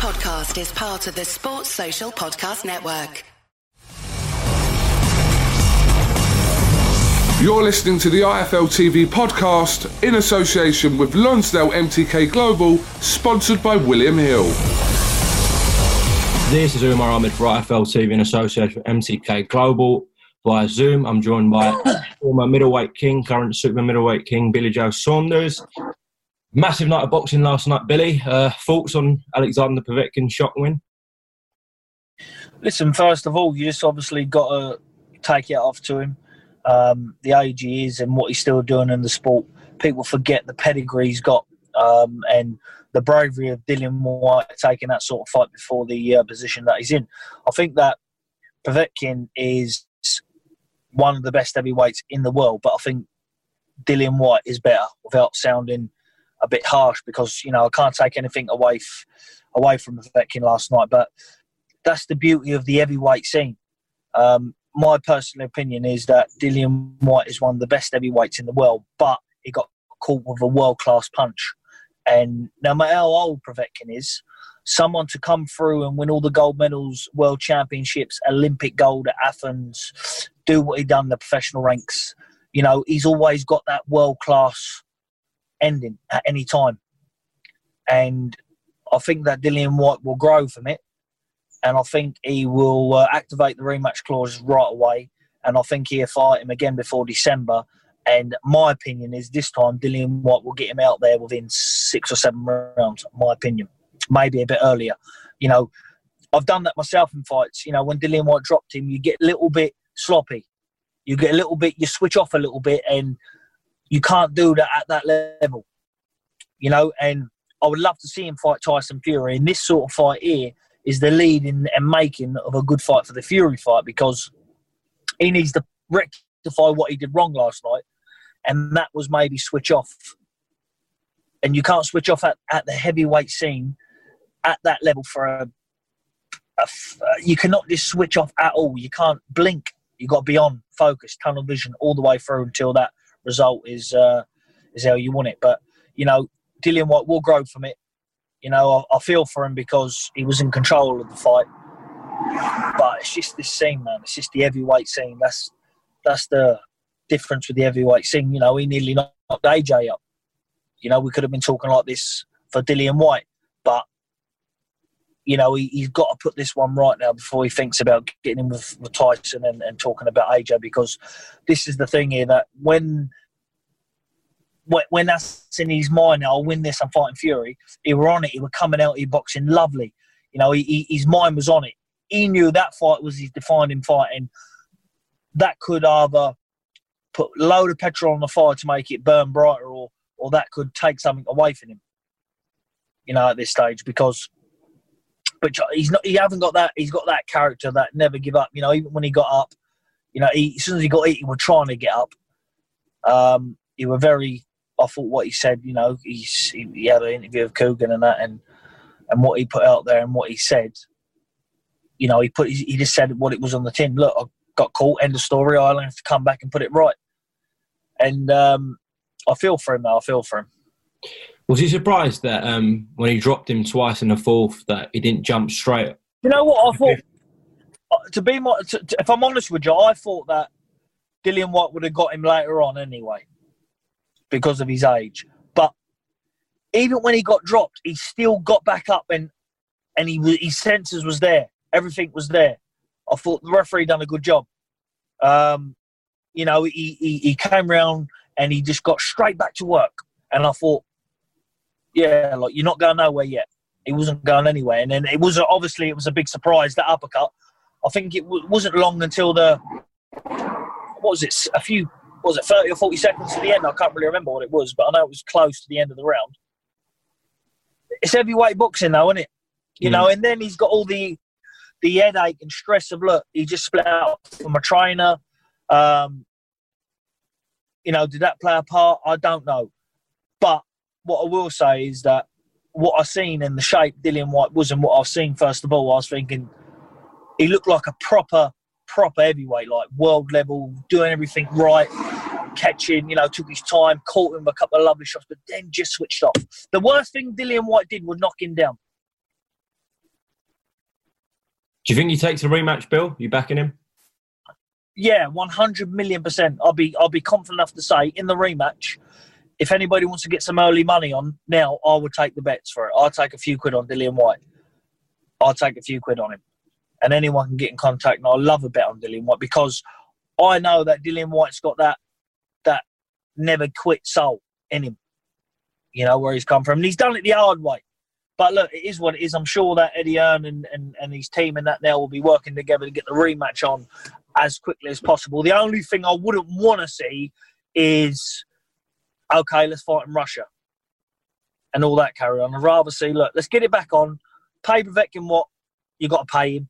podcast is part of the Sports Social Podcast Network. You're listening to the IFL TV podcast in association with Lonsdale MTK Global, sponsored by William Hill. This is Umar Ahmed for IFL TV in association with MTK Global via Zoom. I'm joined by former middleweight king, current super middleweight king, Billy Joe Saunders. Massive night of boxing last night, Billy. Uh, thoughts on Alexander Povetkin's shot win? Listen, first of all, you just obviously got to take it off to him. Um, the age he is and what he's still doing in the sport. People forget the pedigree he's got um, and the bravery of Dillian Whyte taking that sort of fight before the uh, position that he's in. I think that Povetkin is one of the best heavyweights in the world, but I think Dillian Whyte is better without sounding a bit harsh because you know I can't take anything away f- away from Povetkin last night, but that's the beauty of the heavyweight scene. Um, my personal opinion is that Dillian Whyte is one of the best heavyweights in the world, but he got caught with a world class punch. And no matter how old Povetkin is, someone to come through and win all the gold medals, world championships, Olympic gold at Athens, do what he done in the professional ranks. You know, he's always got that world class ending at any time. And I think that Dillian Whyte will grow from it. And I think he will uh, activate the rematch clause right away. And I think he'll fight him again before December. And my opinion is this time Dillian Whyte will get him out there within six or seven rounds. My opinion, maybe a bit earlier. You know, I've done that myself in fights. You know, when Dillian Whyte dropped him, you get a little bit sloppy. You get a little bit, you switch off a little bit, and you can't do that at that level. You know, and I would love to see him fight Tyson Fury. And this sort of fight here is the lead in and making of a good fight for the Fury fight because he needs to rectify what he did wrong last night, and that was maybe switch off. And you can't switch off at, at the heavyweight scene at that level for a, uh, you cannot just switch off at all. You can't blink. You've got to be on, focus, tunnel vision all the way through until that result is uh, is how you want it. But you know, Dillian Whyte will grow from it. You know, I, I feel for him because he was in control of the fight. But it's just this scene, man. It's just the heavyweight scene. That's that's the difference with the heavyweight scene. You know, he nearly knocked AJ up. You know, we could have been talking like this for Dillian Whyte, but you know, he, has got to put this one right now before he thinks about getting in with, with Tyson and, and talking about AJ because this is the thing here that when when that's in his mind, I'll win this. I'm fighting Fury. He were on it. He were coming out. He boxing lovely. You know, he, his mind was on it. He knew that fight was his defining fight, and that could either put load of petrol on the fire to make it burn brighter, or or that could take something away from him. You know, at this stage, because but he's not. He haven't got that. He's got that character that never give up. You know, even when he got up, you know, he, as soon as he got hit, he was trying to get up. Um, he were very I thought what he said, you know, he's, he, he had an interview with Kugan and that, and and what he put out there and what he said, you know, he put he just said what it was on the tin. Look, I got caught. End of story. I'll have to come back and put it right. And um, I feel for him. Now. I feel for him. Was he surprised that um, when he dropped him twice in the fourth that he didn't jump straight? You know what I thought. Uh, to be more, to, to, if I'm honest with you, I thought that Dillian Whyte would have got him later on anyway because of his age. But even when he got dropped, he still got back up and and he his senses was there. Everything was there. I thought the referee done a good job. Um, you know, he, he, he came round and he just got straight back to work. And I thought, yeah, like you're not going nowhere yet. He wasn't going anywhere. And then it was obviously it was a big surprise that uppercut. I think it w- wasn't long until the what was it? A few was it 30 or 40 seconds to the end? I can't really remember what it was, but I know it was close to the end of the round. It's heavyweight boxing, though, isn't it? You mm. know, and then he's got all the the headache and stress of look, he just split out from a trainer. Um, you know, did that play a part? I don't know. What I will say is that what I've seen in the shape Dillian Whyte was and what I've seen, first of all, I was thinking he looked like a proper proper heavyweight, like world level, doing everything right, catching, you know, took his time, caught him a couple of lovely shots, but then just switched off. The worst thing Dillian Whyte did was knock him down. Do you think he takes a rematch, Bill? You backing him? Yeah, one hundred million percent. I'll be I'll be confident enough to say in the rematch, if anybody wants to get some early money on now, I would take the bets for it. I'll take a few quid on Dillian Whyte. I'll take a few quid on him, and anyone can get in contact. And I love a bet on Dillian Whyte because I know that Dillian Whyte's got that that never quit soul in him. You know where he's come from, and he's done it the hard way. But look, it is what it is. I'm sure that Eddie Hearn and, and, and his team and that now will be working together to get the rematch on as quickly as possible. The only thing I wouldn't want to see is, okay, let's fight in Russia and all that carry on. I'd rather see, look, let's get it back on, pay Povetkin what you got to pay him,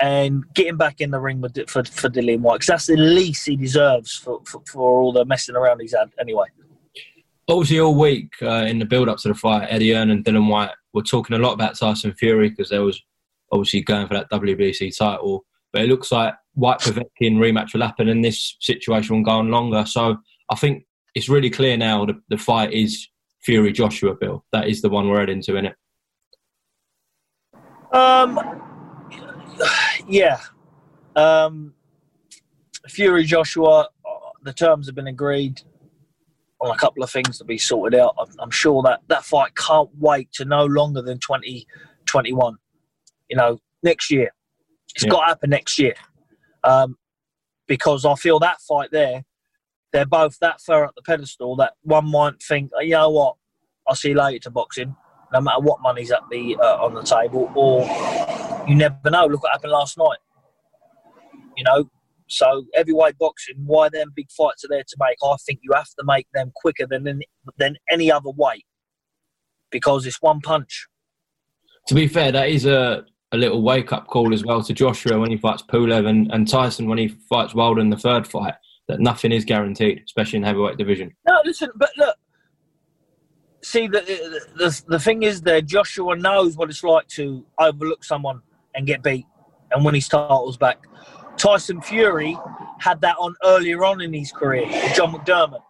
and get him back in the ring with, for, for Dillian Whyte, because that's the least he deserves for, for, for all the messing around he's had anyway obviously all week uh, in the build up to the fight, Eddie Hearn and Dillian Whyte were talking a lot about Tyson Fury because there was obviously going for that WBC title. But it looks like Whyte Povetkin rematch will happen and this situation will go on longer. So I think it's really clear now the, the fight is Fury Joshua Bill. That is the one we're heading to, in it. Um, yeah. Um, Fury Joshua, the terms have been agreed on a couple of things to be sorted out. I'm, I'm sure that that fight can't wait to no longer than 2021. you know, next year. It's yeah. got to happen next year. Um, because I feel that fight there, they're both that far up the pedestal that one might think, oh, you know what, I'll see you later to boxing, no matter what money's at the uh, on the table, or you never know. Look what happened last night. You know, so heavyweight boxing, why them big fights are there to make? I think you have to make them quicker than any, than any other weight because it's one punch. To be fair, that is a, a little wake up call as well to Joshua when he fights Pulev and, and Tyson when he fights Wilder in the third fight. That nothing is guaranteed, especially in heavyweight division. No, listen, but look, see the, the the thing is that Joshua knows what it's like to overlook someone and get beat, and when his title's back. Tyson Fury had that on earlier on in his career, John McDermott.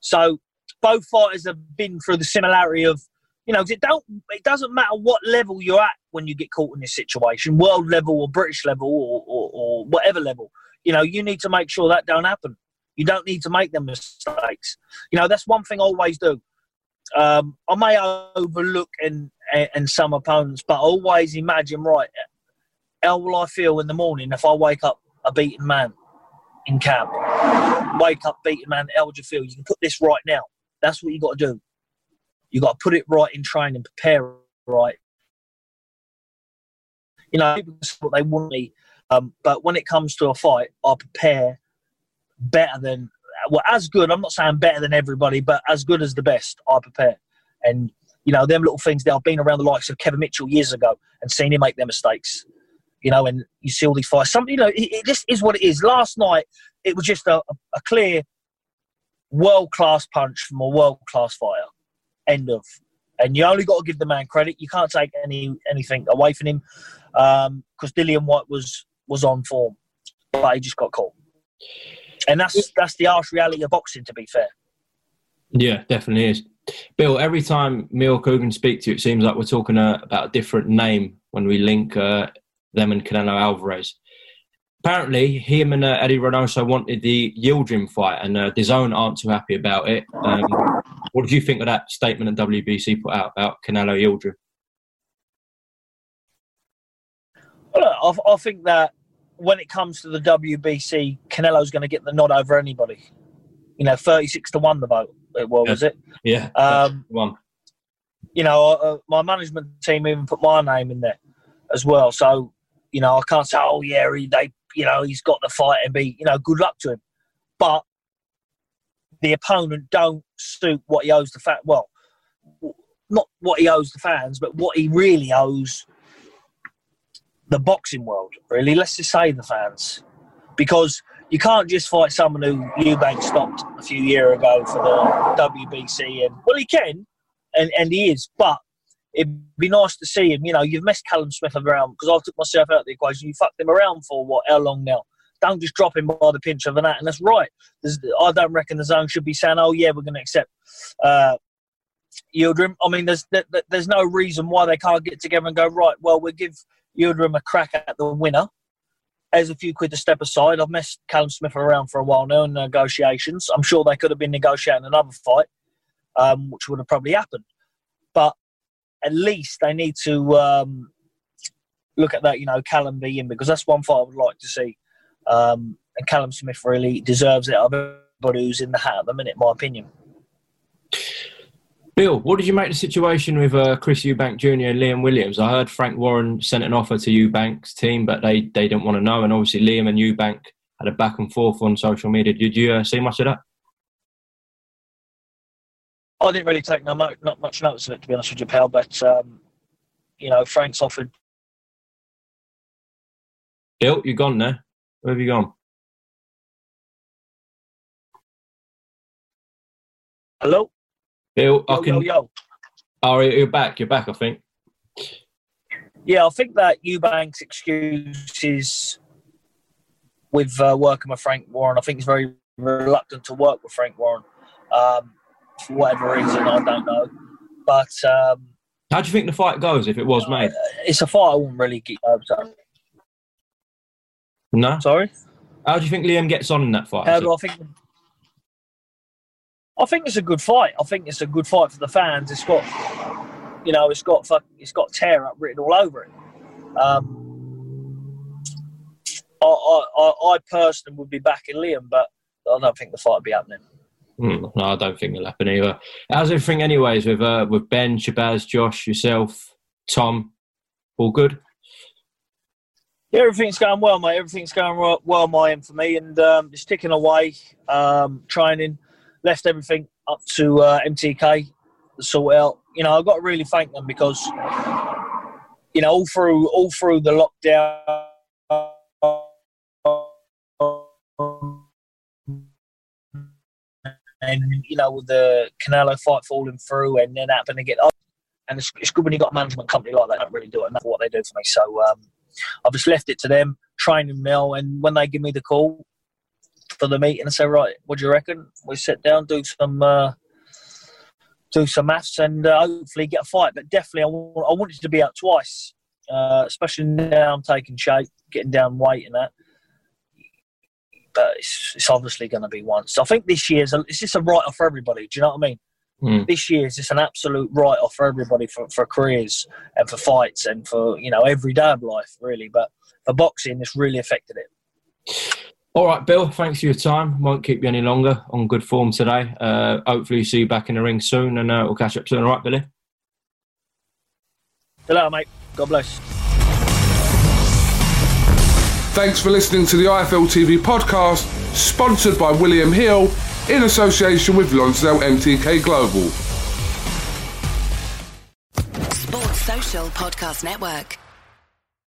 So both fighters have been through the similarity of, you know, it don't it doesn't matter what level you're at when you get caught in this situation, world level or British level or, or, or whatever level. You know, you need to make sure that don't happen. You don't need to make them mistakes. You know, that's one thing I always do. Um, I may overlook in, in some opponents, but always imagine right how will I feel in the morning if I wake up a beaten man in camp? Wake up beaten man, how would you feel? You can put this right now. That's what you got to do. You got to put it right in training, prepare right. You know, people what they want me, um, but when it comes to a fight, I prepare better than well, as good. I'm not saying better than everybody, but as good as the best. I prepare, and you know, them little things. That I've been around the likes of Kevin Mitchell years ago and seen him make their mistakes you know, and you see all these fights. Some, you know, it, it just is what it is. Last night, it was just a, a clear world class punch from a world class fighter. End of. And you only got to give the man credit. You can't take any anything away from him because um, Dillian Whyte was was on form, but he just got caught. And that's that's the harsh reality of boxing. To be fair. Yeah, definitely is. Bill, every time me or Kugan speak to you, it seems like we're talking uh, about a different name when we link uh, them and Canelo Alvarez. Apparently, him and uh, Eddie Reynoso wanted the Yildirim fight, and uh, DAZN aren't too happy about it. Um, what did you think of that statement that WBC put out about Canelo Yildirim? Well, I, I think that when it comes to the WBC, Canelo's going to get the nod over anybody. You know, thirty-six to one the vote. What yeah. was it? Yeah, um, one. You know, uh, my management team even put my name in there as well. So you know, I can't say, oh yeah, he, they, you know, he's got the fight and be, you know, good luck to him. But the opponent don't suit what he owes the fan. Well, not what he owes the fans, but what he really owes the boxing world. Really, let's just say the fans, because you can't just fight someone who Eubank stopped a few years ago for the WBC, and well, he can, and and he is, but it'd be nice to see him. You know, you've messed Callum Smith around because I took myself out of the equation. You fucked him around for what? How long now? Don't just drop him by the pinch of an hat, and that's right. There's, I don't reckon DAZN should be saying, "Oh yeah, we're going to accept uh, Yildirim." I mean, there's there's no reason why they can't get together and go right. Well, we'll give you would give him a crack at the winner. As a few quid to step aside, I've messed Callum Smith around for a while now in negotiations. I'm sure they could have been negotiating another fight, um, which would have probably happened. But at least they need to um, look at that, you know, Callum being because that's one fight I would like to see. Um, and Callum Smith really deserves it everybody who's in the hat at the minute, in my opinion. Bill, what did you make the situation with uh, Chris Eubank Jr. and Liam Williams? I heard Frank Warren sent an offer to Eubank's team, but they, they didn't want to know. And obviously, Liam and Eubank had a back and forth on social media. Did you uh, see much of that? I didn't really take no, not much notice of it, to be honest with you, pal. But um, you know, Frank's offered. Bill, you gone there? Where have you gone? Hello. Bill, yo, I can. Yo, yo. Oh, you're back. You're back. I think. Yeah, I think that Eubank's excuses with uh, working with Frank Warren. I think he's very reluctant to work with Frank Warren um, for whatever reason. I don't know, but um, how do you think the fight goes if it was uh, made? It's a fight I wouldn't really get up. No. Sorry. How do you think Liam gets on in that fight? How do I think? I think it's a good fight. I think it's a good fight for the fans. It's got, you know, it's got it's got tear up written all over it. Um, I, I, I personally would be backing Liam, but I don't think the fight would be happening. Mm, no, I don't think it'll happen either. How's everything, anyways, with uh, with Ben, Shabazz, Josh, yourself, Tom? All good? Yeah, everything's going well, mate. Everything's going well, well my end for me, and um, just ticking away, um, training left everything up to uh, MTK to sort out. You know, I've got to really thank them because, you know, all through all through the lockdown. And you know, with the Canelo fight falling through, and then happening to get up, and it's, it's, good when you got a management company like that. Don't really do enough for what they do for me. So um, I've just left it to them, training now, and when they give me the call, for the meeting and say, right, what do you reckon? We sit down, do some uh, do some maths, and uh, hopefully get a fight. But definitely, I, want, I wanted to be out twice, uh, especially now I'm taking shape, getting down weight and that. But it's, it's obviously going to be once. I think this year's a, it's just a write off for everybody. Do you know what I mean? Mm. This year is just an absolute write off for everybody for, for careers and for fights and for you know every day of life really. But for boxing, it's really affected it. All right, Bill, thanks for your time. Won't keep you any longer on good form today. Uh, hopefully, see you back in the ring soon and uh, we'll catch up soon. All right, Billy? Hello, mate. God bless. Thanks for listening to the IFL TV podcast, sponsored by William Hill in association with Lonsdale MTK Global. Sports Social Podcast Network.